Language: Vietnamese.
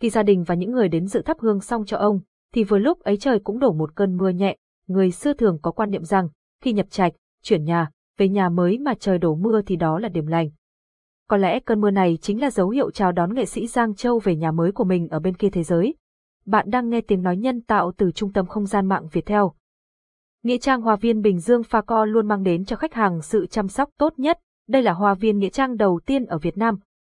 Khi gia đình và những người đến dự thắp hương xong cho ông, thì vừa lúc ấy trời cũng đổ một cơn mưa nhẹ, người xưa thường có quan niệm rằng, khi nhập trạch, chuyển nhà, về nhà mới mà trời đổ mưa thì đó là điểm lành. Có lẽ cơn mưa này chính là dấu hiệu chào đón nghệ sĩ Giang Châu về nhà mới của mình ở bên kia thế giới. Bạn đang nghe tiếng nói nhân tạo từ trung tâm không gian mạng Việt Theo. Nghĩa trang Hoa viên Bình Dương Pha Co luôn mang đến cho khách hàng sự chăm sóc tốt nhất. Đây là hoa viên nghĩa trang đầu tiên ở Việt Nam,